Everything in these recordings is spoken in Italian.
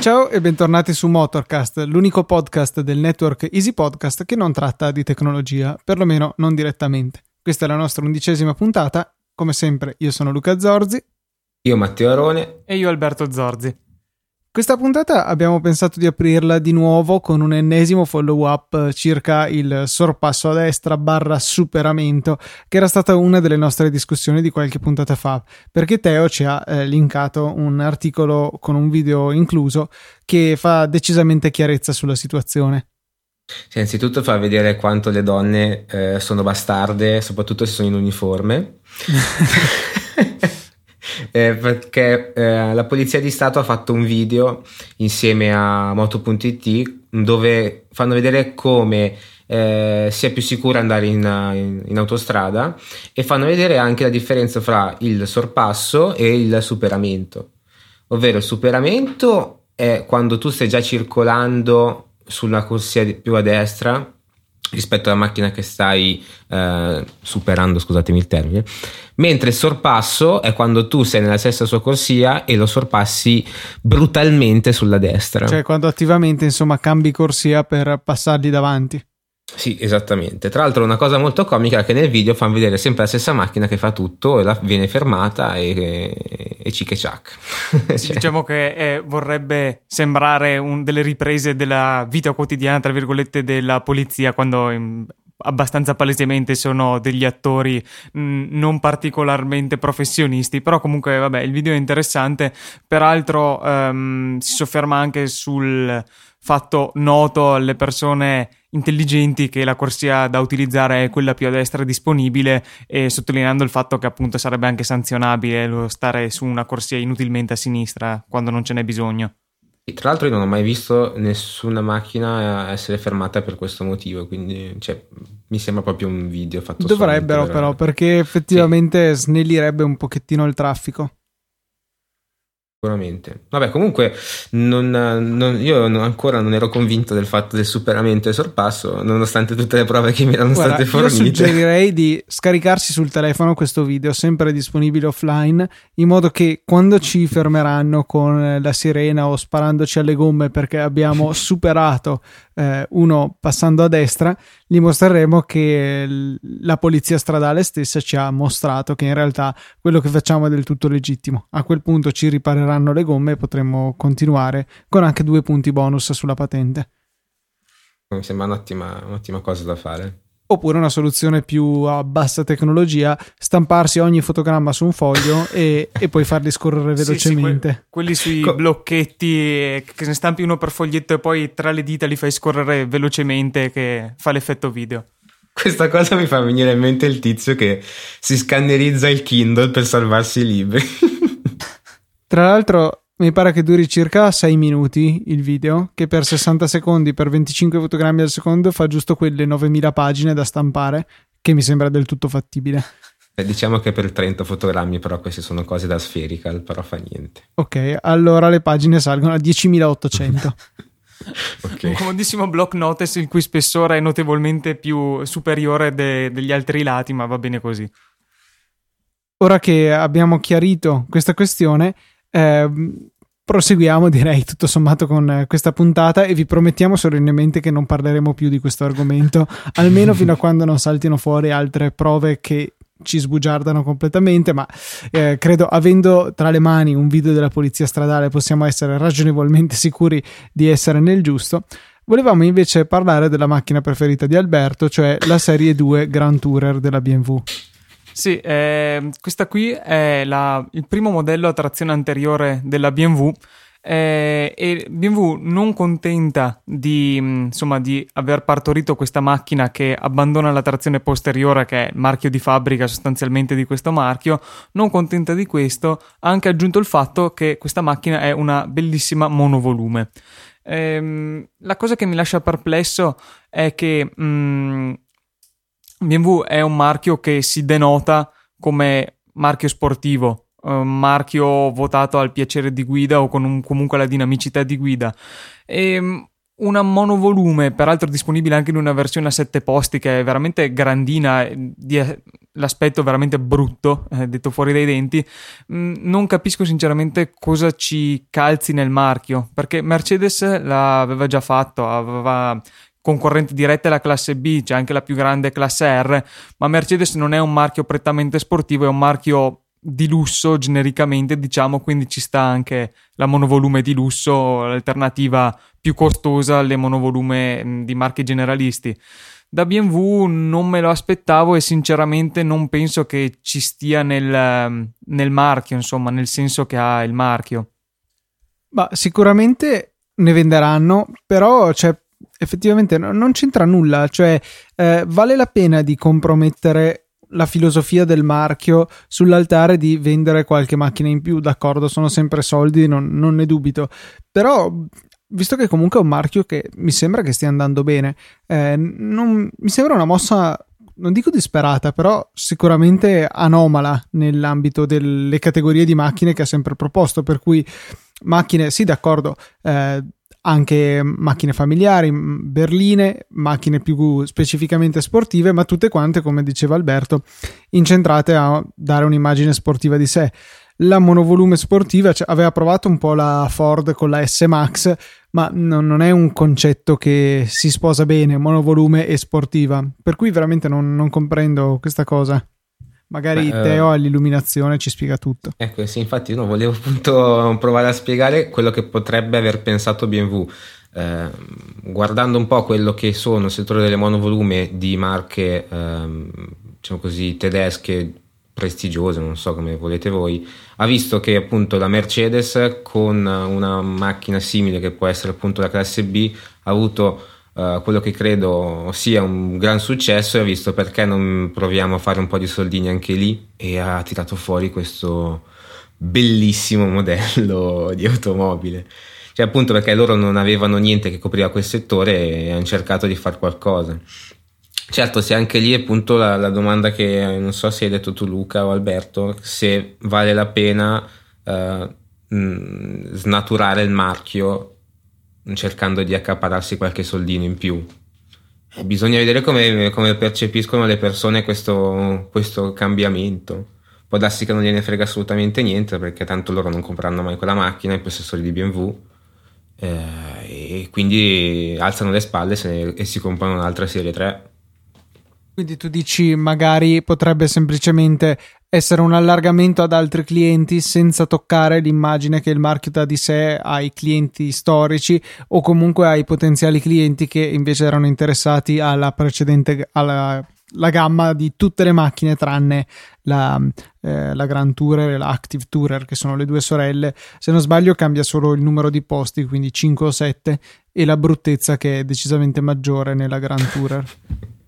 Ciao e bentornati su Motorcast, l'unico podcast del network Easy Podcast che non tratta di tecnologia, perlomeno non direttamente. Questa è la nostra undicesima puntata. Come sempre, io sono Luca Zorzi. Io Matteo Arone. E io Alberto Zorzi. Questa puntata abbiamo pensato di aprirla di nuovo con un ennesimo follow up circa il sorpasso a destra barra superamento, che era stata una delle nostre discussioni di qualche puntata fa, perché Teo ci ha eh, linkato un articolo con un video incluso che fa decisamente chiarezza sulla situazione. Sì, innanzitutto fa vedere quanto le donne eh, sono bastarde, soprattutto se sono in uniforme. eh, perché eh, la Polizia di Stato ha fatto un video insieme a Moto.it dove fanno vedere come eh, sia più sicuro andare in, in, in, autostrada e fanno vedere anche la differenza fra il sorpasso e il superamento. Ovvero il superamento è quando tu stai già circolando sulla corsia più a destra rispetto alla macchina che stai eh, superando, scusatemi il termine, mentre il sorpasso è quando tu sei nella stessa sua corsia e lo sorpassi brutalmente sulla destra. Cioè quando attivamente insomma cambi corsia per passargli davanti. Sì, esattamente. Tra l'altro, una cosa molto comica è che nel video fanno vedere sempre la stessa macchina che fa tutto e la, viene fermata e, e cic e ciac. cioè. Diciamo che eh, vorrebbe sembrare un, delle riprese della vita quotidiana, tra virgolette, della polizia quando in, abbastanza palesemente sono degli attori mh, non particolarmente professionisti, però comunque vabbè il video è interessante, peraltro um, si sofferma anche sul fatto noto alle persone intelligenti che la corsia da utilizzare è quella più a destra disponibile e sottolineando il fatto che appunto sarebbe anche sanzionabile lo stare su una corsia inutilmente a sinistra quando non ce n'è bisogno. Tra l'altro io non ho mai visto nessuna macchina essere fermata per questo motivo, quindi cioè, mi sembra proprio un video fatto Dovrebbero per... però, perché effettivamente sì. snellirebbe un pochettino il traffico. Sicuramente. Vabbè, comunque non, non, io ancora non ero convinto del fatto del superamento e sorpasso, nonostante tutte le prove che mi erano Guarda, state fornite. Io suggerirei di scaricarsi sul telefono questo video, sempre disponibile offline, in modo che quando ci fermeranno con la sirena o sparandoci alle gomme perché abbiamo superato eh, uno passando a destra, gli mostreremo che la polizia stradale stessa ci ha mostrato che in realtà quello che facciamo è del tutto legittimo. A quel punto ci ripareranno le gomme e potremo continuare con anche due punti bonus sulla patente. Mi sembra un'ottima, un'ottima cosa da fare oppure una soluzione più a bassa tecnologia, stamparsi ogni fotogramma su un foglio e, e poi farli scorrere velocemente. Sì, sì, que- quelli sui Co- blocchetti che ne stampi uno per foglietto e poi tra le dita li fai scorrere velocemente che fa l'effetto video. Questa cosa mi fa venire in mente il tizio che si scannerizza il Kindle per salvarsi i libri. Tra l'altro, mi pare che duri circa 6 minuti il video, che per 60 secondi, per 25 fotogrammi al secondo, fa giusto quelle 9000 pagine da stampare, che mi sembra del tutto fattibile. Eh, diciamo che per 30 fotogrammi, però queste sono cose da spherical, però fa niente. Ok, allora le pagine salgono a 10.800. okay. Un comodissimo block notice il cui spessore è notevolmente più superiore de- degli altri lati, ma va bene così. Ora che abbiamo chiarito questa questione, eh, proseguiamo direi tutto sommato con questa puntata e vi promettiamo solennemente che non parleremo più di questo argomento almeno fino a quando non saltino fuori altre prove che ci sbugiardano completamente ma eh, credo avendo tra le mani un video della polizia stradale possiamo essere ragionevolmente sicuri di essere nel giusto. Volevamo invece parlare della macchina preferita di Alberto cioè la serie 2 Grand Tourer della BMW sì, eh, questa qui è la, il primo modello a trazione anteriore della BMW. Eh, e BMW non contenta di, insomma, di aver partorito questa macchina che abbandona la trazione posteriore, che è il marchio di fabbrica sostanzialmente di questo marchio, non contenta di questo, ha anche aggiunto il fatto che questa macchina è una bellissima monovolume. Eh, la cosa che mi lascia perplesso è che mh, BMW è un marchio che si denota come marchio sportivo uh, marchio votato al piacere di guida o con un, comunque la dinamicità di guida. E, ehm, una monovolume, peraltro disponibile anche in una versione a sette posti che è veramente grandina, di, l'aspetto veramente brutto, eh, detto fuori dai denti. Mm, non capisco sinceramente cosa ci calzi nel marchio, perché Mercedes l'aveva già fatto, aveva concorrente diretta alla classe B, c'è anche la più grande classe R, ma Mercedes non è un marchio prettamente sportivo, è un marchio di lusso genericamente, diciamo, quindi ci sta anche la monovolume di lusso, l'alternativa più costosa alle monovolume di marchi generalisti. Da BMW non me lo aspettavo e sinceramente non penso che ci stia nel, nel marchio, insomma, nel senso che ha il marchio. Ma sicuramente ne venderanno, però cioè, effettivamente non c'entra nulla, cioè eh, vale la pena di compromettere la filosofia del marchio sull'altare di vendere qualche macchina in più, d'accordo, sono sempre soldi, non, non ne dubito, però visto che comunque è un marchio che mi sembra che stia andando bene, eh, non, mi sembra una mossa, non dico disperata, però sicuramente anomala nell'ambito delle categorie di macchine che ha sempre proposto, per cui macchine, sì, d'accordo, eh, anche macchine familiari, berline, macchine più specificamente sportive, ma tutte quante, come diceva Alberto, incentrate a dare un'immagine sportiva di sé. La monovolume sportiva cioè, aveva provato un po' la Ford con la S Max, ma no, non è un concetto che si sposa bene, monovolume e sportiva. Per cui veramente non, non comprendo questa cosa. Magari Beh, Teo uh, all'illuminazione ci spiega tutto. Ecco, sì, infatti io volevo appunto provare a spiegare quello che potrebbe aver pensato BMW. Eh, guardando un po' quello che sono il settore delle monovolume di marche, eh, diciamo così, tedesche prestigiose, non so come volete voi, ha visto che appunto la Mercedes con una macchina simile che può essere appunto la classe B ha avuto uh, quello che credo sia un gran successo e ha visto perché non proviamo a fare un po' di soldini anche lì e ha tirato fuori questo bellissimo modello di automobile. Cioè appunto perché loro non avevano niente che copriva quel settore e hanno cercato di fare qualcosa. Certo, se anche lì appunto la, la, domanda che non so se hai detto tu Luca o Alberto, se vale la pena uh, snaturare il marchio cercando di accapararsi qualche soldino in più. Bisogna vedere come, come percepiscono le persone questo, questo, cambiamento. Può darsi che non gliene frega assolutamente niente perché tanto loro non compreranno mai quella macchina, i possessori di BMW, eh, e quindi alzano le spalle se, e si comprano un'altra serie 3. Quindi tu dici magari potrebbe semplicemente essere un allargamento ad altri clienti senza toccare l'immagine che il marchio dà di sé ai clienti storici o comunque ai potenziali clienti che invece erano interessati alla precedente alla la gamma di tutte le macchine tranne la, eh, la Grand Tourer e la Active Tourer che sono le due sorelle. Se non sbaglio cambia solo il numero di posti quindi 5 o 7 e la bruttezza che è decisamente maggiore nella Grand Tourer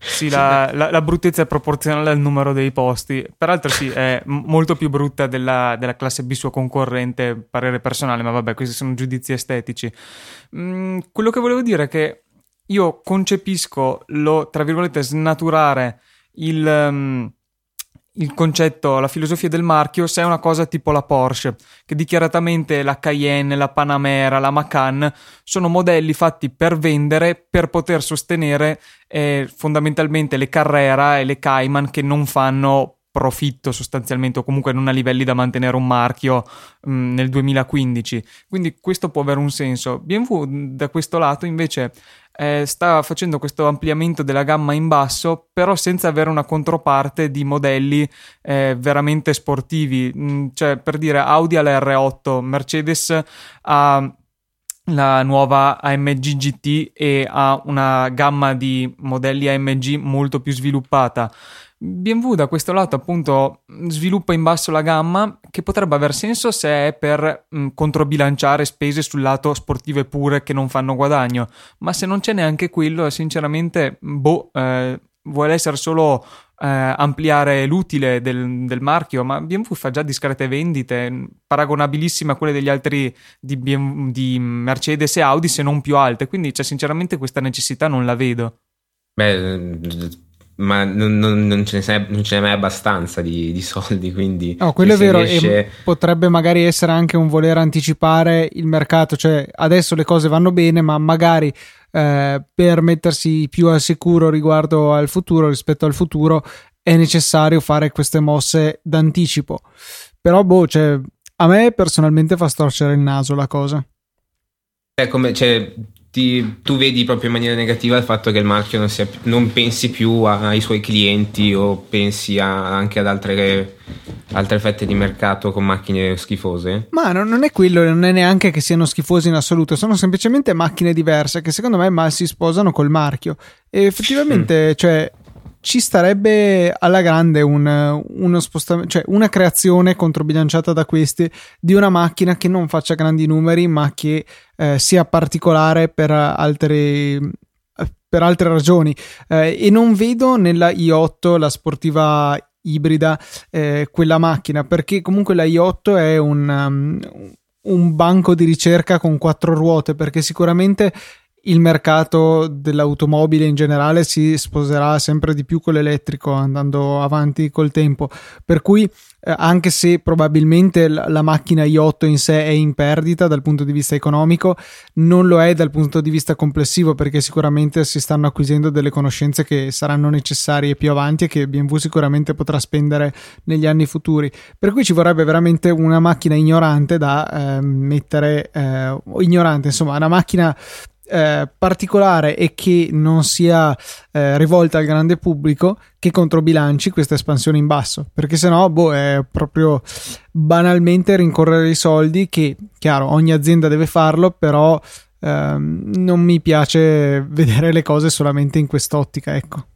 Sì, la, la, la, bruttezza è proporzionale al numero dei posti. Peraltro, sì, è m- molto più brutta della, della, classe B sua concorrente, parere personale, ma vabbè, questi sono giudizi estetici. Mm, quello che volevo dire è che io concepisco lo, tra virgolette, snaturare il. Um, il concetto, la filosofia del marchio se è una cosa tipo la Porsche, che dichiaratamente la Cayenne, la Panamera, la Macan sono modelli fatti per vendere, per poter sostenere eh, fondamentalmente le Carrera e le Cayman che non fanno profitto sostanzialmente o comunque non a livelli da mantenere un marchio mh, mm, nel 2015 quindi questo può avere un senso. BMW da questo lato invece eh, sta facendo questo ampliamento della gamma in basso, però senza avere una controparte di modelli eh, veramente sportivi. Mm, cioè, per dire, Audi ha la R8, Mercedes ha la nuova AMG GT e ha una gamma di modelli AMG molto più sviluppata. BMW da questo lato appunto sviluppa in basso la gamma che potrebbe aver senso se è per mh, controbilanciare spese sul lato sportive pure che non fanno guadagno, ma se non c'è neanche quello sinceramente boh, eh, vuole essere solo eh, ampliare l'utile del, del, marchio, ma BMW fa già discrete vendite paragonabilissime a quelle degli altri di, BMW, di Mercedes e Audi se non più alte, quindi cioè, sinceramente questa necessità non la vedo. Beh ma non, non, non, ce n'è, non, ce n'è, mai abbastanza di, di soldi. Quindi no, quello è vero. Riesce... E potrebbe magari essere anche un voler anticipare il mercato. Cioè, adesso le cose vanno bene, ma magari eh, per mettersi più al sicuro riguardo al futuro, rispetto al futuro, è necessario fare queste mosse d'anticipo. Però, boh, cioè, a me personalmente fa storcere il naso la cosa. È come, cioè, ti, tu vedi proprio in maniera negativa il fatto che il marchio non, sia, non pensi più ai suoi clienti o pensi a, anche ad altre, altre, fette di mercato con macchine schifose? Ma non, non, è quello, non è neanche che siano schifose in assoluto, sono semplicemente macchine diverse che secondo me mal si sposano col marchio. E effettivamente, mm. cioè, ci starebbe alla grande un, uno spostamento, cioè una creazione controbilanciata da queste di una macchina che non faccia grandi numeri, ma che eh, sia particolare per altre, per altre ragioni. Eh, e non vedo nella i8, la sportiva ibrida, eh, quella macchina, perché comunque la i8 è un. Um, un banco di ricerca con quattro ruote perché sicuramente il mercato dell'automobile in generale si sposerà sempre di più con l'elettrico andando avanti col tempo. Per cui eh, anche se probabilmente la, la, macchina i8 in sé è in perdita dal punto di vista economico non lo è dal punto di vista complessivo perché sicuramente si stanno acquisendo delle conoscenze che saranno necessarie più avanti e che BMW sicuramente potrà spendere negli anni futuri. Per cui ci vorrebbe veramente una macchina ignorante da eh, mettere eh, ignorante insomma una macchina eh, particolare e che non sia eh, rivolta al grande pubblico che controbilanci questa espansione in basso. Perché sennò boh, è proprio banalmente rincorrere i soldi che chiaro ogni azienda deve farlo però ehm, non mi piace vedere le cose solamente in quest'ottica ecco.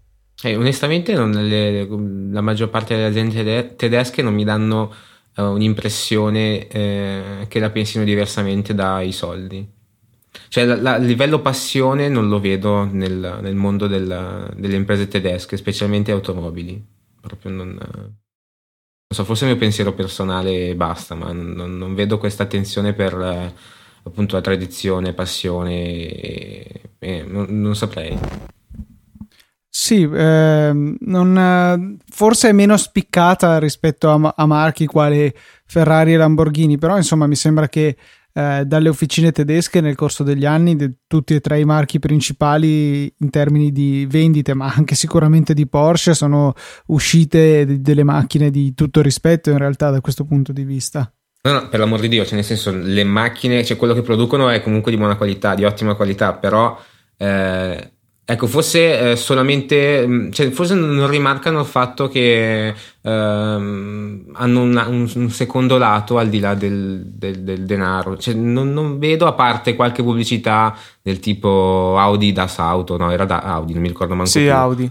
Eh, onestamente le, la maggior parte delle aziende tedesche non mi danno uh, un'impressione eh, che la pensino diversamente dai soldi cioè, a livello passione non lo vedo nel, nel mondo del, delle imprese tedesche, specialmente automobili. Proprio non, non so, forse è il mio pensiero personale e basta, ma non, non vedo questa attenzione per appunto la tradizione, passione e, e non, non, saprei. Sì, eh, non, forse è meno spiccata rispetto a, a marchi quali Ferrari e Lamborghini, però insomma mi sembra che eh, dalle officine tedesche nel corso degli anni, de, tutti e tre i marchi principali in termini di vendite, ma anche sicuramente di Porsche, sono uscite de, delle macchine di tutto rispetto in realtà da questo punto di vista. No, no, per l'amor di Dio, cioè nel senso le macchine, cioè quello che producono è comunque di buona qualità, di ottima qualità, però eh, Ecco, forse eh, solamente, mm, cioè, forse non rimarcano il fatto che ehm, hanno una, un, un, secondo lato al di là del, del, del denaro. Cioè, non, non, vedo, a parte qualche pubblicità del tipo Audi das Auto, no, era da Audi, non mi ricordo manco Sì, più. Audi.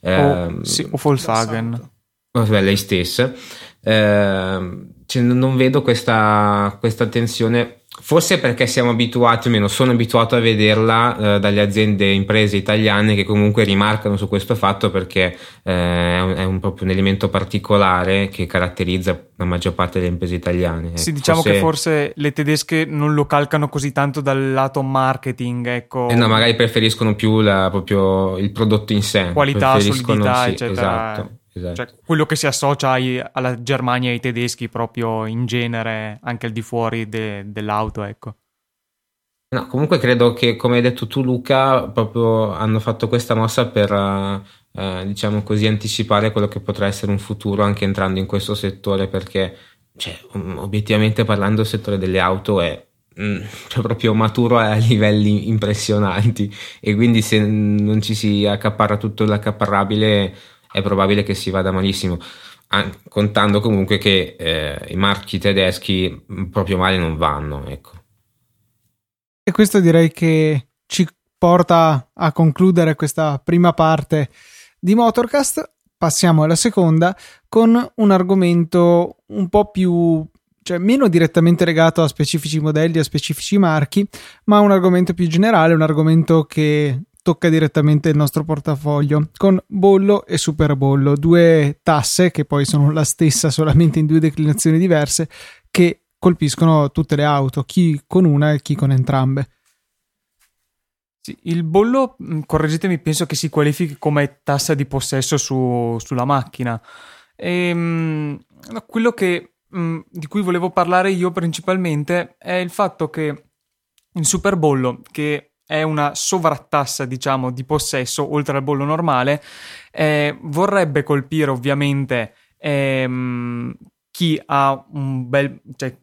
Eh, o, sì, o Volkswagen. Vabbè, lei stessa. Eh, cioè, non vedo questa, questa attenzione Forse perché siamo abituati, o meno sono abituato a vederla eh, dalle aziende e imprese italiane che comunque rimarcano su questo fatto perché eh, è, un, è un, proprio un elemento particolare che caratterizza la maggior parte delle imprese italiane. Sì, ecco, diciamo forse... che forse le tedesche non lo calcano così tanto dal lato marketing, ecco. Eh no, magari preferiscono più la, proprio il prodotto in sé. Qualità, solidità, sì, eccetera. Esatto. Esatto. Cioè, quello che si associa ai, alla Germania e ai tedeschi proprio in genere, anche al di fuori de, dell'auto, ecco. No, comunque credo che, come hai detto tu, Luca, proprio hanno fatto questa mossa per, uh, diciamo così, anticipare quello che potrà essere un futuro anche entrando in questo settore, perché, cioè, obiettivamente parlando, il settore delle auto è mm, cioè proprio maturo a livelli impressionanti e quindi se non ci si accaparra tutto l'accaparrabile è probabile che si vada malissimo, contando comunque che eh, i marchi tedeschi proprio male non vanno. Ecco. E questo direi che ci porta a concludere questa prima parte di Motorcast. Passiamo alla seconda con un argomento un po' più cioè meno direttamente legato a specifici modelli, a specifici marchi, ma un argomento più generale, un argomento che tocca direttamente il nostro portafoglio con bollo e super bollo, due tasse che poi sono la stessa solamente in due declinazioni diverse che colpiscono tutte le auto, chi con una e chi con entrambe. Sì, il bollo, mm, correggetemi, penso che si qualifichi come tassa di possesso su, sulla macchina. E, mh, quello che, mh, di cui volevo parlare io principalmente è il fatto che il superbollo, che è una sovrattassa, diciamo, di possesso oltre al bollo normale, eh, vorrebbe colpire ovviamente ehm, chi ha un bel, cioè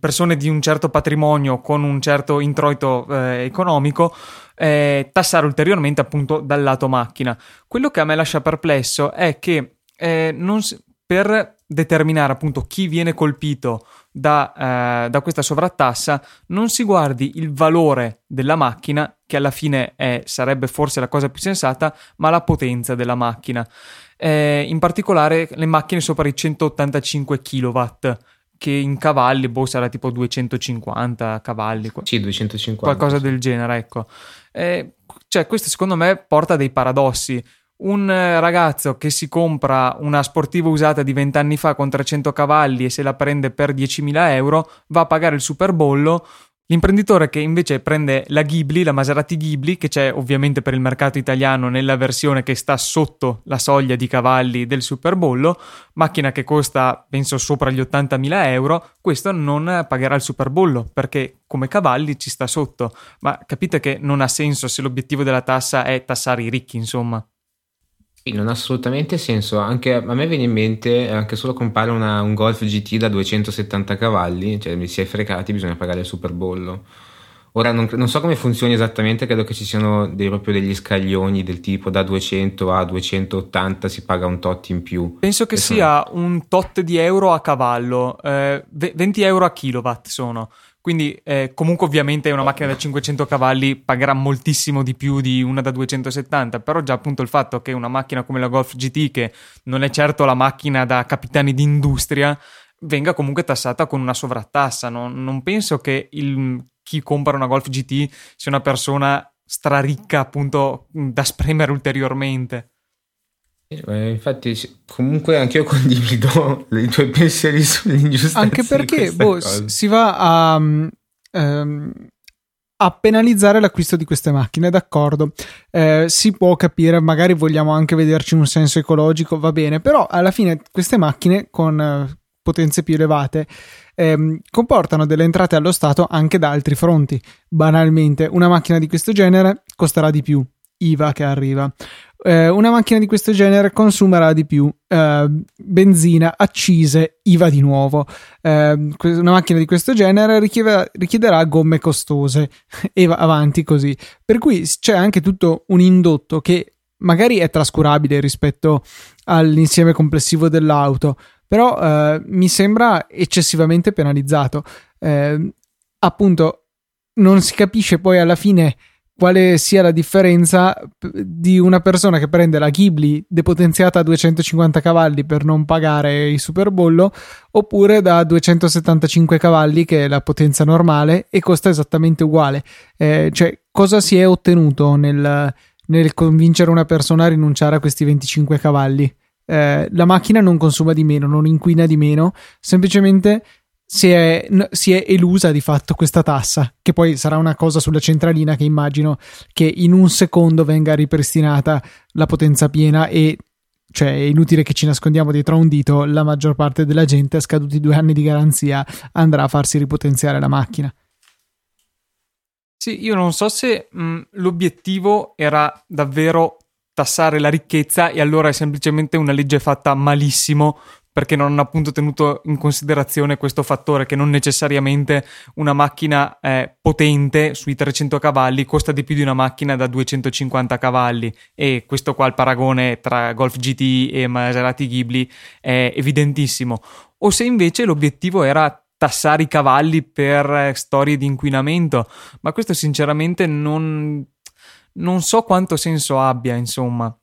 persone di un certo patrimonio con un certo introito eh, economico eh, tassare ulteriormente appunto dal lato macchina. Quello che a me lascia perplesso è che eh, si, per determinare appunto chi viene colpito da, eh, da, questa sovrattassa non si guardi il valore della macchina che alla fine è, sarebbe forse la cosa più sensata ma la potenza della macchina. Eh, in particolare le macchine sopra i 185 kW che in cavalli boh sarà tipo 250 cavalli sì 250 qualcosa del genere ecco. Eh, cioè questo secondo me porta dei paradossi un ragazzo che si compra una sportiva usata di 20 anni fa con 300 cavalli e se la prende per 10.000 euro va a pagare il superbollo L'imprenditore che invece prende la Ghibli, la Maserati Ghibli, che c'è ovviamente per il mercato italiano nella versione che sta sotto la soglia di cavalli del Superbollo, macchina che costa penso sopra gli 80.000 euro, questo non pagherà il Superbollo perché come cavalli ci sta sotto. Ma capite che non ha senso se l'obiettivo della tassa è tassare i ricchi, insomma. Non ha assolutamente senso. Anche a me viene in mente, anche solo compare una, un Golf GT da 270 cavalli, cioè mi si è fregati, bisogna pagare il superbollo. Ora non, non, so come funzioni esattamente, credo che ci siano dei, proprio degli scaglioni del tipo da 200 a 280 si paga un tot in più. Penso che Adesso sia un tot di euro a cavallo, eh, 20 euro a kilowatt sono. Quindi eh, comunque ovviamente una macchina da 500 cavalli pagherà moltissimo di più di una da 270, però già appunto il fatto che una macchina come la Golf GT, che non è certo la macchina da capitani d'industria, venga comunque tassata con una sovrattassa. Non, non penso che il, chi compra una Golf GT sia una persona straricca appunto da spremere ulteriormente. Eh, infatti, comunque anche io condivido i tuoi pensieri sull'ingiustizia. Anche perché boh, si va a, um, a, penalizzare l'acquisto di queste macchine, d'accordo. Eh, si può capire, magari vogliamo anche vederci un senso ecologico, va bene, però alla fine queste macchine con uh, potenze più elevate ehm, comportano delle entrate allo Stato anche da altri fronti. Banalmente, una macchina di questo genere costerà di più. IVA che arriva eh, una macchina di questo genere consumerà di più eh, benzina, accise, IVA di nuovo. Eh, una macchina di questo genere richiederà, richiederà gomme costose e va avanti così. Per cui c'è anche tutto un indotto che magari è trascurabile rispetto all'insieme complessivo dell'auto, però eh, mi sembra eccessivamente penalizzato. Eh, appunto, non si capisce poi alla fine quale sia la differenza di una persona che prende la Ghibli depotenziata a 250 cavalli per non pagare il superbollo oppure da 275 cavalli che è la potenza normale e costa esattamente uguale. Eh, cioè, cosa si è ottenuto nel, nel, convincere una persona a rinunciare a questi 25 cavalli? Eh, la macchina non consuma di meno, non inquina di meno, semplicemente si è, si è, elusa di fatto questa tassa, che poi sarà una cosa sulla centralina che immagino che in un secondo venga ripristinata la potenza piena e cioè è inutile che ci nascondiamo dietro a un dito, la maggior parte della gente, scaduti due anni di garanzia, andrà a farsi ripotenziare la macchina. Sì, io non so se mh, l'obiettivo era davvero tassare la ricchezza e allora è semplicemente una legge fatta malissimo perché non hanno appunto tenuto in considerazione questo fattore che non necessariamente una macchina eh, potente sui 300 cavalli costa di più di una macchina da 250 cavalli. E questo qua il paragone tra Golf GT e Maserati Ghibli è evidentissimo. O se invece l'obiettivo era tassare i cavalli per eh, storie di inquinamento? Ma questo sinceramente non, non so quanto senso abbia insomma.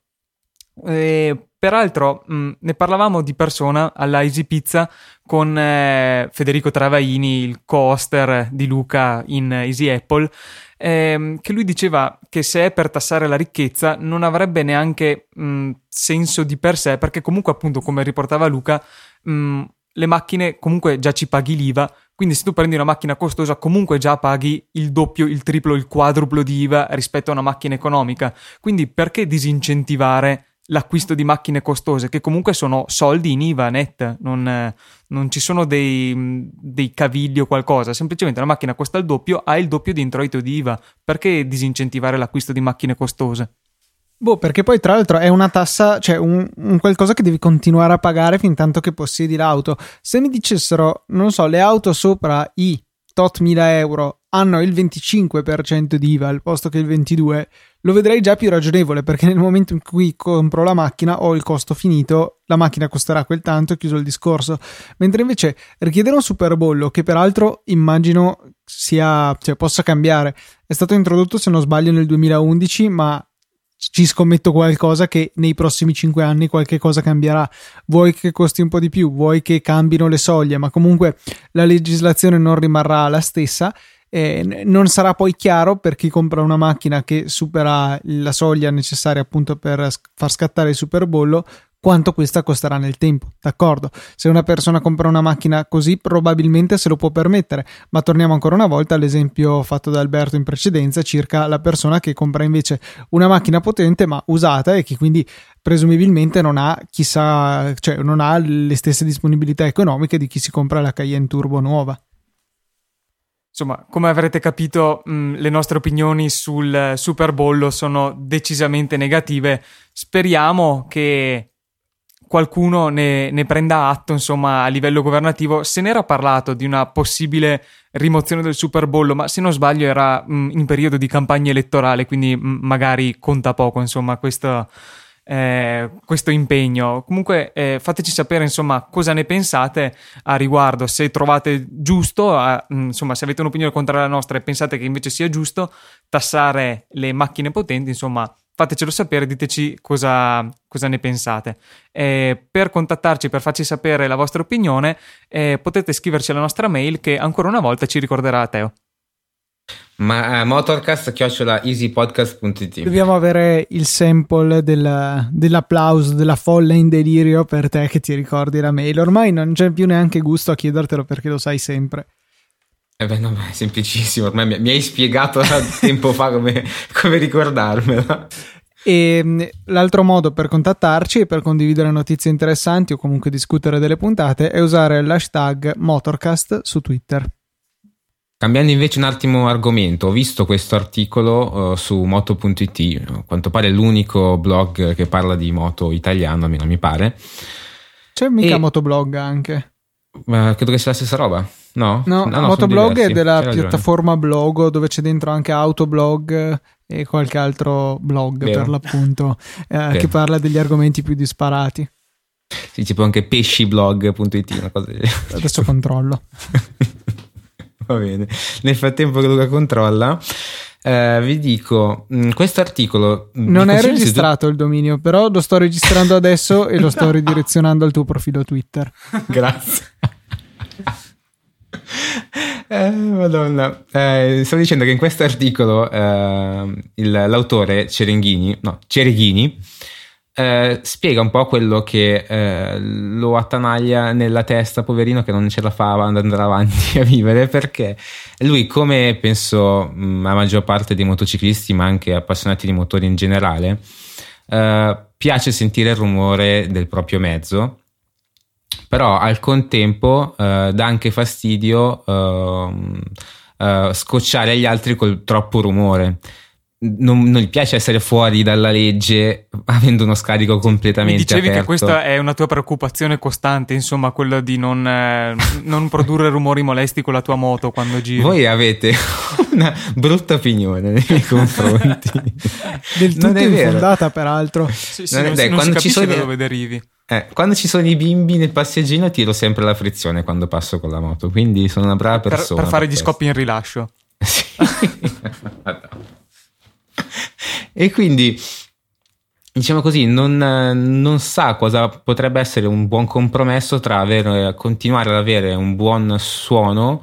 E Peraltro, mh, mm, ne parlavamo di persona alla Easy Pizza con eh, Federico Travaini, il co-hoster di Luca in Easy Apple, ehm, che lui diceva che se è per tassare la ricchezza non avrebbe neanche mh, mm, senso di per sé, perché comunque appunto come riportava Luca, mh, mm, le macchine comunque già ci paghi l'IVA, Quindi se tu prendi una macchina costosa comunque già paghi il doppio, il triplo, il quadruplo di IVA rispetto a una macchina economica. Quindi perché disincentivare l'acquisto di macchine costose, che comunque sono soldi in IVA net, non, non ci sono dei, dei, cavigli o qualcosa, semplicemente una macchina costa il doppio, ha il doppio di introito di IVA, perché disincentivare l'acquisto di macchine costose? Boh, perché poi tra l'altro è una tassa, cioè un, un, qualcosa che devi continuare a pagare fin tanto che possiedi l'auto. Se mi dicessero, non so, le auto sopra i tot mila euro hanno il 25% di IVA al posto che il 22%, lo vedrei già più ragionevole perché nel momento in cui compro la macchina ho il costo finito, la macchina costerà quel tanto chiuso il discorso. Mentre invece richiedere un superbollo, che peraltro immagino sia, cioè, possa cambiare, è stato introdotto se non sbaglio nel 2011, ma ci scommetto qualcosa che nei prossimi 5 anni qualche cosa cambierà. Vuoi che costi un po' di più, vuoi che cambino le soglie, ma comunque la legislazione non rimarrà la stessa. Eh, non sarà poi chiaro per chi compra una macchina che supera la soglia necessaria appunto per far scattare il superbollo quanto questa costerà nel tempo, d'accordo? Se una persona compra una macchina così probabilmente se lo può permettere, ma torniamo ancora una volta all'esempio fatto da Alberto in precedenza circa la persona che compra invece una macchina potente ma usata e che quindi presumibilmente non ha chissà, cioè non ha le stesse disponibilità economiche di chi si compra la Cayenne Turbo nuova. Insomma, come avrete capito, mh, le nostre opinioni sul Super Bowl sono decisamente negative. Speriamo che qualcuno ne, ne, prenda atto, insomma, a livello governativo. Se n'era parlato di una possibile rimozione del Super Bowl, ma se non sbaglio era mh, in periodo di campagna elettorale, quindi mh, magari conta poco, insomma, questo, eh, questo impegno. Comunque eh, fateci sapere, insomma, cosa ne pensate a riguardo, se trovate giusto, a, insomma, se avete un'opinione contraria alla nostra e pensate che invece sia giusto tassare le macchine potenti, insomma, fatecelo sapere, diteci cosa, cosa ne pensate. Eh, per contattarci, per farci sapere la vostra opinione, eh, potete scriverci alla nostra mail che ancora una volta ci ricorderà Teo. Ma uh, motorcast chiocciola easypodcast.it Dobbiamo avere il sample del, dell'applauso, della folla in delirio per te che ti ricordi la mail. Ormai non c'è più neanche gusto a chiedertelo perché lo sai sempre. Eh beh, no, è semplicissimo, ormai mi, mi hai spiegato tempo fa come, come ricordarmela. E mm, l'altro modo per contattarci e per condividere notizie interessanti o comunque discutere delle puntate è usare l'hashtag Motorcast su Twitter. Cambiando invece un attimo argomento, ho visto questo articolo uh, su moto.it, a quanto pare l'unico blog che parla di moto italiano, almeno mi pare. C'è mica e... motoblog anche? Uh, credo che sia la stessa roba. No, no, no, no Motoblog è della piattaforma Blogo dove c'è dentro anche Autoblog e qualche altro blog Vero. per l'appunto eh, che parla degli argomenti più disparati. Sì, tipo anche pesciblog.it, una cosa Adesso controllo. Va bene. Nel frattempo che Luca controlla, eh, vi dico, mm, questo articolo... Mm, non è registrato tu... il dominio, però lo sto registrando adesso e lo sto ridirezionando al tuo profilo Twitter. Grazie. Eh, Madonna, eh, stavo dicendo che in questo articolo eh, il, l'autore Cerenghini, no, Cereghini, eh, spiega un po' quello che eh, lo attanaglia nella testa, poverino, che non ce la fa ad andare avanti a vivere, perché lui, come penso mm, la maggior parte dei motociclisti, ma anche appassionati di motori in generale, eh, piace sentire il rumore del proprio mezzo però al contempo eh, dà anche fastidio eh, eh, scocciare gli altri col troppo rumore. Non, non, gli piace essere fuori dalla legge avendo uno scarico completamente Mi dicevi aperto. che questa è una tua preoccupazione costante, insomma, quella di non, eh, non produrre rumori molesti con la tua moto quando giri. Voi avete una brutta opinione nei miei confronti. Del tutto infondata, peraltro. Sì, sì, non, non, dai, non quando ci sono da dove derivi. Eh, quando ci sono i bimbi nel passeggino tiro sempre la frizione quando passo con la moto, quindi sono una brava persona. Per, per fare per gli scoppi in rilascio. sì. E quindi, diciamo così, non, non, sa cosa potrebbe essere un buon compromesso tra avere, continuare ad avere un buon suono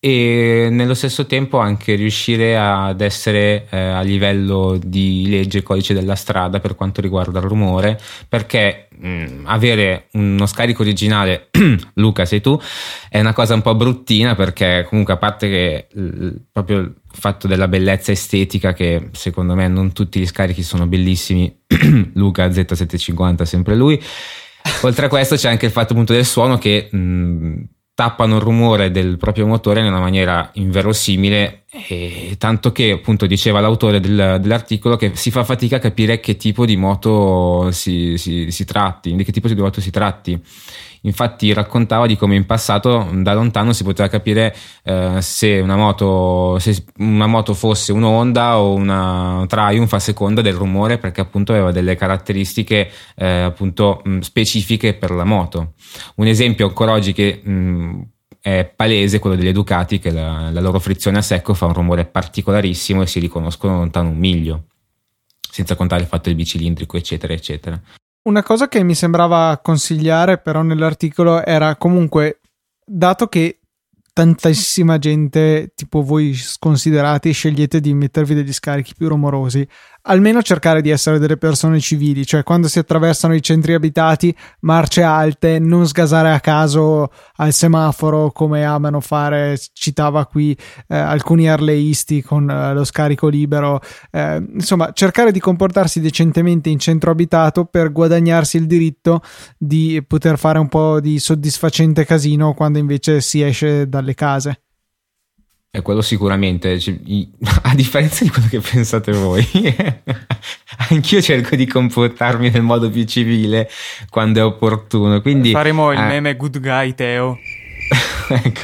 e nello stesso tempo anche riuscire ad essere eh, a livello di legge codice della strada per quanto riguarda il rumore perché mh, avere uno scarico originale Luca sei tu è una cosa un po' bruttina perché comunque a parte che l- proprio fatto della bellezza estetica che secondo me non tutti gli scarichi sono bellissimi Luca Z750 sempre lui oltre a questo c'è anche il fatto appunto del suono che mh, tappano il rumore del proprio motore in una maniera inverosimile, e tanto che appunto diceva l'autore del, dell'articolo che si fa fatica a capire che tipo di moto si, si, si tratti, di che tipo di moto si tratti. Infatti raccontava di come in passato da lontano si poteva capire eh, se, una moto, se una moto fosse un'Honda o una Triumph a seconda del rumore perché appunto aveva delle caratteristiche eh, appunto specifiche per la moto. Un esempio ancora oggi che mh, è palese quello delle Ducati che la, la loro frizione a secco fa un rumore particolarissimo e si riconoscono lontano un miglio senza contare il fatto del bicilindrico eccetera eccetera una cosa che mi sembrava consigliare però nell'articolo era comunque, dato che tantissima gente, tipo voi sconsiderati, scegliete di mettervi degli scarichi più rumorosi, almeno cercare di essere delle persone civili, cioè quando si attraversano i centri abitati, marce alte, non sgasare a caso al semaforo come amano fare, citava qui eh, alcuni arleisti con eh, lo scarico libero, eh, insomma cercare di comportarsi decentemente in centro abitato per guadagnarsi il diritto di poter fare un po' di soddisfacente casino quando invece si esce dalle case. E quello sicuramente, cioè, a differenza di quello che pensate voi, anch'io cerco di comportarmi nel modo più civile quando è opportuno. Quindi, Faremo il eh, meme good guy Teo. ecco.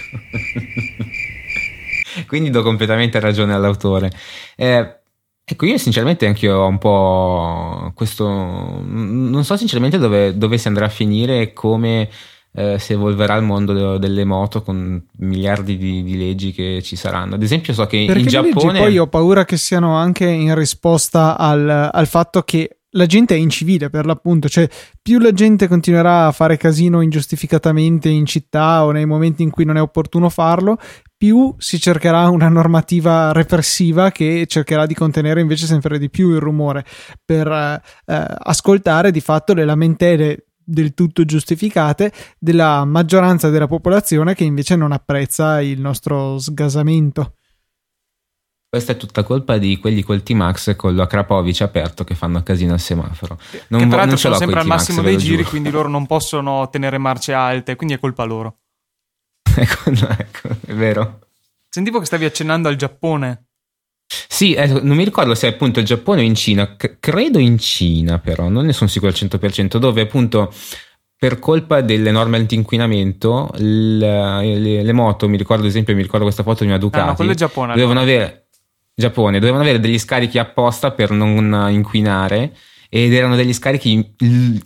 Quindi do completamente ragione all'autore. Eh, ecco, io sinceramente anche ho un po' questo... Non so sinceramente dove, dove si andrà a finire e come eh, si evolverà il mondo delle moto con miliardi di, di, leggi che ci saranno. Ad esempio, so che Perché in Giappone. Leggi, poi ho paura che siano anche in risposta al, al fatto che la gente è incivile per l'appunto, cioè più la gente continuerà a fare casino ingiustificatamente in città o nei momenti in cui non è opportuno farlo, più si cercherà una normativa repressiva che cercherà di contenere invece sempre di più il rumore per eh, ascoltare di fatto le lamentele del tutto giustificate della maggioranza della popolazione che invece non apprezza il nostro sgasamento. Questa è tutta colpa di quelli col T-Max con l'Akrapovic aperto che fanno casino al semaforo. Non, che tra l'altro sono sempre al massimo dei giri, giuro. quindi loro non possono tenere marce alte, quindi è colpa loro. ecco, no, ecco, è vero. Sentivo che stavi accennando al Giappone. Sì, eh, non mi ricordo se è appunto il Giappone o in Cina, C- credo in Cina però, non ne sono sicuro al 100%, dove appunto per colpa dell'enorme antinquinamento le, le, le, moto, mi ricordo ad esempio, mi ricordo questa foto di una Ducati, ah, no, quello è Giappone, dovevano avere, Giappone, dovevano avere degli scarichi apposta per non inquinare ed erano degli scarichi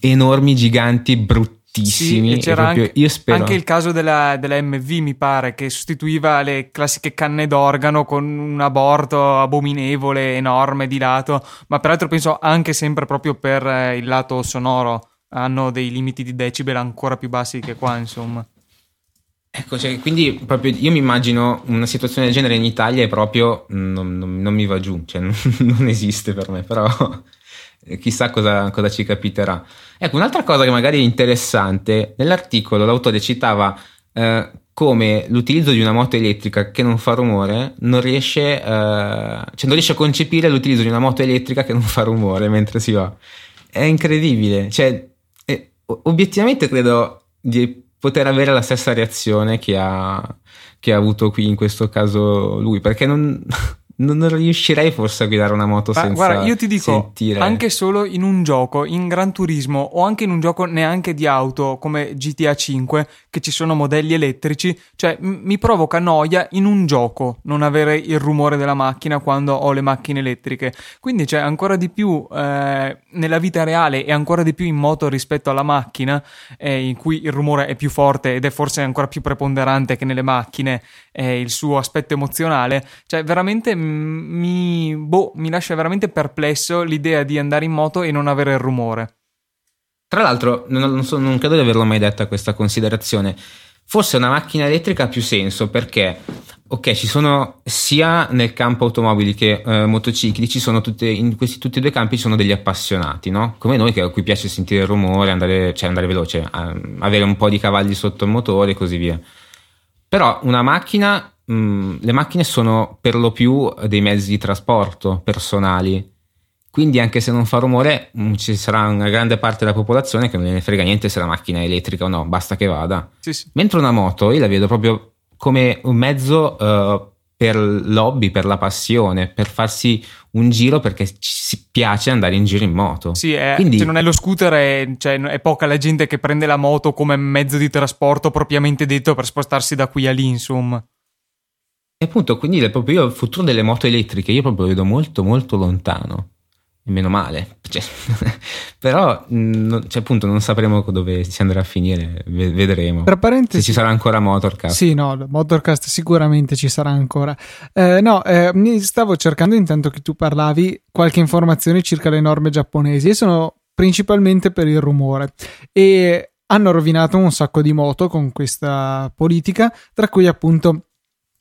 enormi, giganti, brutti bruttissimi. Sì, c'era proprio, anche, spero... anche, il caso della, della, MV, mi pare, che sostituiva le classiche canne d'organo con un aborto abominevole, enorme di lato, ma peraltro penso anche sempre proprio per eh, il lato sonoro. Hanno dei limiti di decibel ancora più bassi che qua, insomma. Ecco, cioè, quindi proprio io mi immagino una situazione del genere in Italia e proprio non, non, non mi va giù, cioè non, non esiste per me, però chissà cosa, cosa, ci capiterà. Ecco, un'altra cosa che magari è interessante, nell'articolo l'autore citava eh, come l'utilizzo di una moto elettrica che non fa rumore non riesce, eh, cioè non riesce a concepire l'utilizzo di una moto elettrica che non fa rumore mentre si va. È incredibile, cioè, è, obiettivamente credo di poter avere la stessa reazione che ha, che ha avuto qui in questo caso lui, perché non non riuscirei forse a guidare una moto Ma senza guarda, io ti dico, sentire. anche solo in un gioco, in Gran Turismo o anche in un gioco neanche di auto come GTA 5, che ci sono modelli elettrici, cioè m- mi provoca noia in un gioco non avere il rumore della macchina quando ho le macchine elettriche. Quindi c'è ancora di più eh, nella vita reale e ancora di più in moto rispetto alla macchina, eh, in cui il rumore è più forte ed è forse ancora più preponderante che nelle macchine, eh, il suo aspetto emozionale. Cioè veramente mi, boh, mi lascia veramente perplesso l'idea di andare in moto e non avere il rumore. Tra l'altro, non, non, so, non credo di averlo mai detta questa considerazione, forse una macchina elettrica ha più senso perché ok, ci sono sia nel campo automobili che eh, motocicli, ci sono tutte, in questi tutti e due campi ci sono degli appassionati, no? Come noi che a cui piace sentire il rumore, andare, cioè andare veloce, avere un po' di cavalli sotto il motore e così via. Però una macchina, mh, mm, le macchine sono per lo più dei mezzi di trasporto personali. Quindi anche se non fa rumore mh, mm, ci sarà una grande parte della popolazione che non ne frega niente se la macchina è elettrica o no, basta che vada. Sì, sì. Mentre una moto io la vedo proprio come un mezzo uh, per l'hobby, per la passione, per farsi un giro perché ci piace andare in giro in moto. Sì, è, Quindi, se non è lo scooter, è, cioè, è, poca la gente che prende la moto come mezzo di trasporto propriamente detto per spostarsi da qui a lì, insomma. E appunto, quindi proprio io il futuro delle moto elettriche io proprio lo vedo molto molto lontano meno male. Cioè, però, mh, cioè, appunto, non sapremo dove si andrà a finire, vedremo. Tra parentesi, se ci sarà ancora Motorcast. Sì, no, Motorcast sicuramente ci sarà ancora. Eh, no, eh, mi stavo cercando intanto che tu parlavi qualche informazione circa le norme giapponesi e sono principalmente per il rumore. E hanno rovinato un sacco di moto con questa politica, tra cui appunto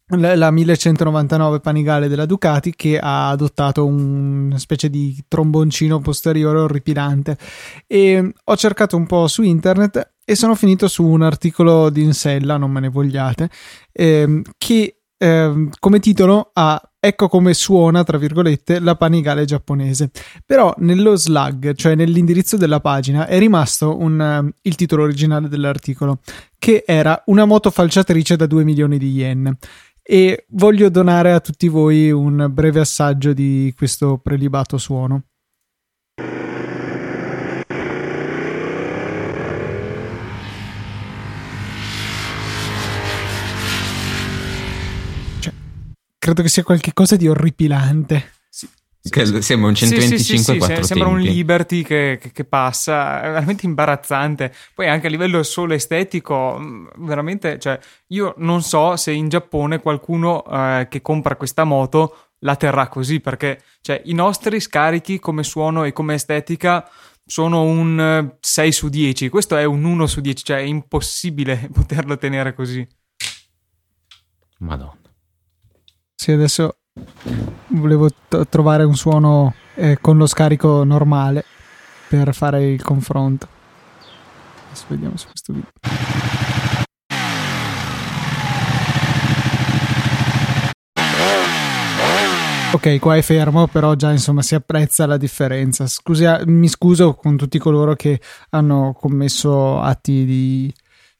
la 1199 Panigale della Ducati che ha adottato una specie di tromboncino posteriore orripilante e ho cercato un po' su internet e sono finito su un articolo di Insella, non me ne vogliate, ehm, che ehm, come titolo ha Ecco come suona, tra virgolette, la Panigale giapponese. Però nello slug, cioè nell'indirizzo della pagina, è rimasto un, il titolo originale dell'articolo, che era una moto falciatrice da 2 milioni di yen e voglio donare a tutti voi un breve assaggio di questo prelibato suono. Cioè, credo che sia qualcosa di orripilante. Che sembra un 125 sì, sì, sì, sembra un Liberty che, che, che, passa, è veramente imbarazzante. Poi anche a livello solo estetico, mm, veramente, cioè, io non so se in Giappone qualcuno eh, che compra questa moto la terrà così, perché cioè, i nostri scarichi come suono e come estetica sono un 6 su 10, questo è un 1 su 10, cioè è impossibile poterlo tenere così. Madonna. Sì, adesso volevo t- trovare un suono eh, con lo scarico normale per fare il confronto. Adesso vediamo su questo video. Ok, qua è fermo, però già insomma si apprezza la differenza. Scusa, mi scuso con tutti coloro che hanno commesso atti di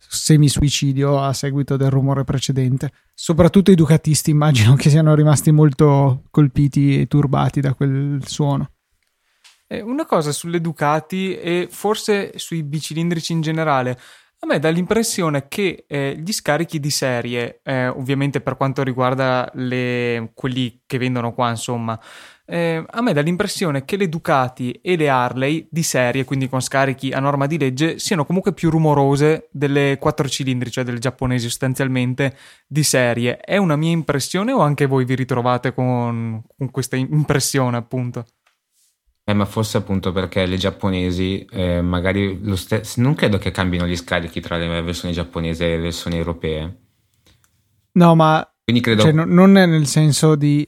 semisuicidio a seguito del rumore precedente. Soprattutto i ducatisti immagino che siano rimasti molto colpiti e turbati da quel suono. Una cosa sulle Ducati e forse sui bicilindrici in generale. A me dà l'impressione che eh, gli scarichi di serie, eh, ovviamente per quanto riguarda le, quelli che vendono qua, insomma, eh, a me dà l'impressione che le Ducati e le Harley di serie, quindi con scarichi a norma di legge, siano comunque più rumorose delle quattro cilindri, cioè delle giapponesi sostanzialmente di serie. È una mia impressione o anche voi vi ritrovate con, con questa impressione, appunto? Eh, ma forse appunto perché le giapponesi eh, magari lo stesso non credo che cambino gli scarichi tra le versioni giapponesi e le versioni europee. No, ma Quindi credo... cioè, no, non è nel senso di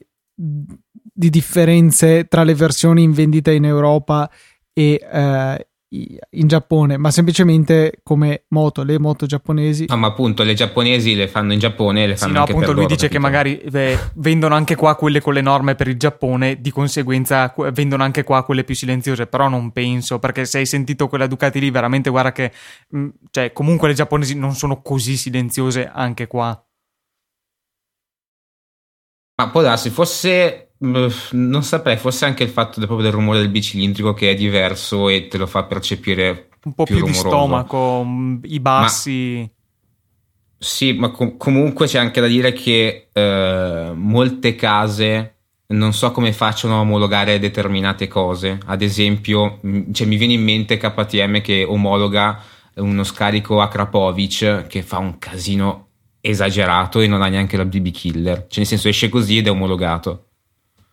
di differenze tra le versioni in vendita in Europa e eh, in Giappone, ma semplicemente come moto, le moto giapponesi. No, ma appunto le giapponesi le fanno in Giappone e le fanno sì, no, appunto lui loro, dice capito? che magari eh, vendono anche qua quelle con le norme per il Giappone, di conseguenza vendono anche qua quelle più silenziose, però non penso, perché se hai sentito quella Ducati lì, veramente guarda che mh, mm, cioè comunque le giapponesi non sono così silenziose anche qua. Ma può darsi, forse non saprei, forse anche il fatto del, proprio del rumore del bicilindrico che è diverso e te lo fa percepire un po' più, più di stomaco, i bassi. Ma, sì, ma com- comunque c'è anche da dire che eh, molte case non so come facciano a omologare determinate cose. Ad esempio, cioè, mi viene in mente KTM che omologa uno scarico a Krapovic che fa un casino esagerato e non ha neanche la BB killer. Cioè, nel senso, esce così ed è omologato.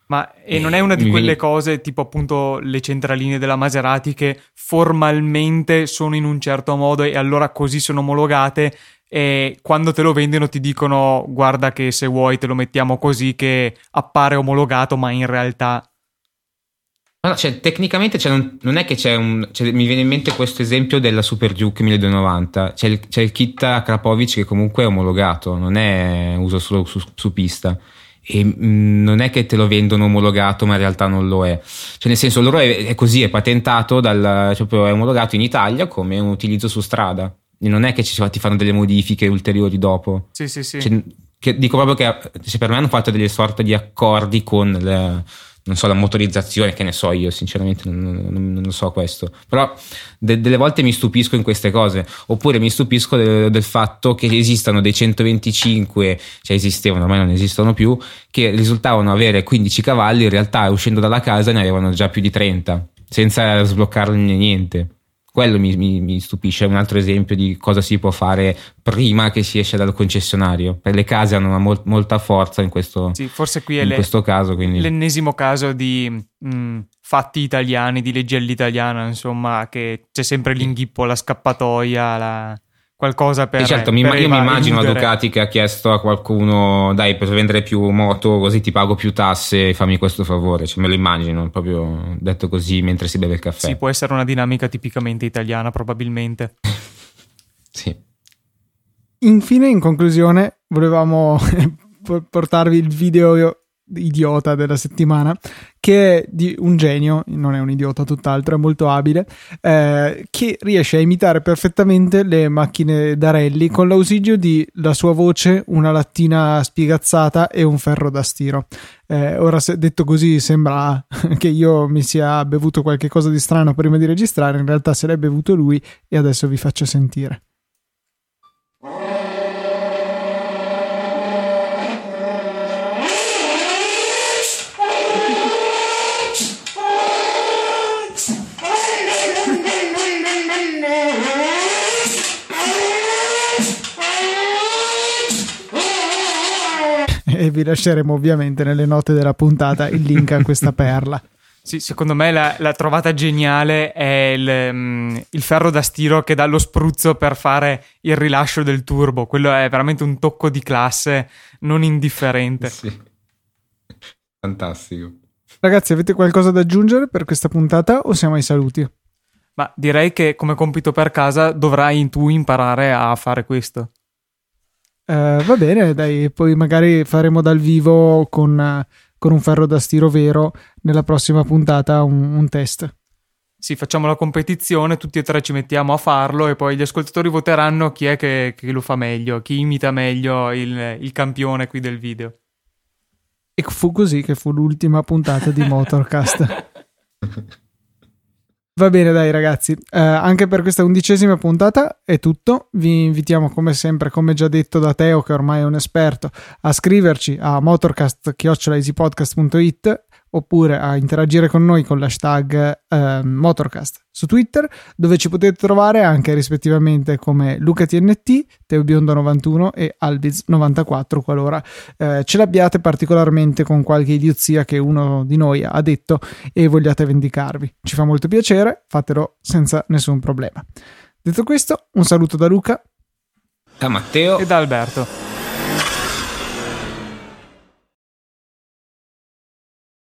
Ma e non è una di quelle cose tipo appunto le centraline della Maserati che formalmente sono in un certo modo e allora così sono omologate e quando te lo vendono ti dicono guarda che se vuoi te lo mettiamo così che appare omologato ma in realtà No, cioè, tecnicamente cioè, non, non, è che c'è un. Cioè, mi viene in mente questo esempio della Super Duke 1290. C'è il, c'è il kit a Krapovic che comunque è omologato, non è uso solo su, su pista. E mm, non è che te lo vendono omologato, ma in realtà non lo è. Cioè, nel senso, loro è, è così, è patentato, dal, cioè, è omologato in Italia come un utilizzo su strada. E non è che ci, ti fanno delle modifiche ulteriori dopo. Sì, sì, sì. Cioè, che, dico proprio che cioè, per me hanno fatto delle sorte di accordi con le, non so, la motorizzazione, che ne so io, sinceramente non, non, non so questo. Però de- delle volte mi stupisco in queste cose, oppure mi stupisco de- del fatto che esistano dei 125, cioè esistevano, ormai non esistono più, che risultavano avere 15 cavalli, in realtà uscendo dalla casa ne avevano già più di 30, senza sbloccarli niente quello mi, mi, mi, stupisce, è un altro esempio di cosa si può fare prima che si esce dal concessionario. Per le case hanno una mol, molta forza in questo, sì, forse qui è le, questo caso. Quindi. L'ennesimo caso di mh, mm, fatti italiani, di legge all'italiana, insomma, che c'è sempre l'inghippo, la scappatoia, la qualcosa per. Sì, certo, per io mi immagino a Ducati che ha chiesto a qualcuno: dai, per vendere più moto, così ti pago più tasse, fammi questo favore. Cioè, me lo immagino proprio detto così mentre si beve il caffè. Sì, può essere una dinamica tipicamente italiana, probabilmente. sì. Infine, in conclusione, volevamo portarvi il video idiota della settimana, che è di un genio, non è un idiota tutt'altro, è molto abile, eh, che riesce a imitare perfettamente le macchine da rally con l'ausilio di la sua voce, una lattina spiegazzata e un ferro da stiro. Eh, ora, detto così, sembra che io mi sia bevuto qualche cosa di strano prima di registrare, in realtà se l'è bevuto lui e adesso vi faccio sentire. E vi lasceremo ovviamente nelle note della puntata il link a questa perla. Sì, secondo me la, la trovata geniale è il, um, il, ferro da stiro che dà lo spruzzo per fare il rilascio del turbo. Quello è veramente un tocco di classe non indifferente. Sì. Fantastico. Ragazzi, avete qualcosa da aggiungere per questa puntata o siamo ai saluti? Ma direi che come compito per casa dovrai tu imparare a fare questo. Uh, va bene, dai, poi magari faremo dal vivo con, con, un ferro da stiro vero nella prossima puntata un, un, test. Sì, facciamo la competizione, tutti e tre ci mettiamo a farlo e poi gli ascoltatori voteranno chi è che, che lo fa meglio, chi imita meglio il, il campione qui del video. E fu così che fu l'ultima puntata di Motorcast. Va bene, dai ragazzi, eh, anche per questa undicesima puntata è tutto. Vi invitiamo come sempre, come già detto da Teo, che ormai è un esperto, a scriverci a motorcast.it oppure a interagire con noi con l'hashtag eh, Motorcast su Twitter, dove ci potete trovare anche rispettivamente come LucaTNT, TeoBiondo91 e Albiz94 qualora eh, ce l'abbiate particolarmente con qualche idiozia che uno di noi ha detto e vogliate vendicarvi. Ci fa molto piacere, fatelo senza nessun problema. Detto questo, un saluto da Luca, da Matteo e da Alberto.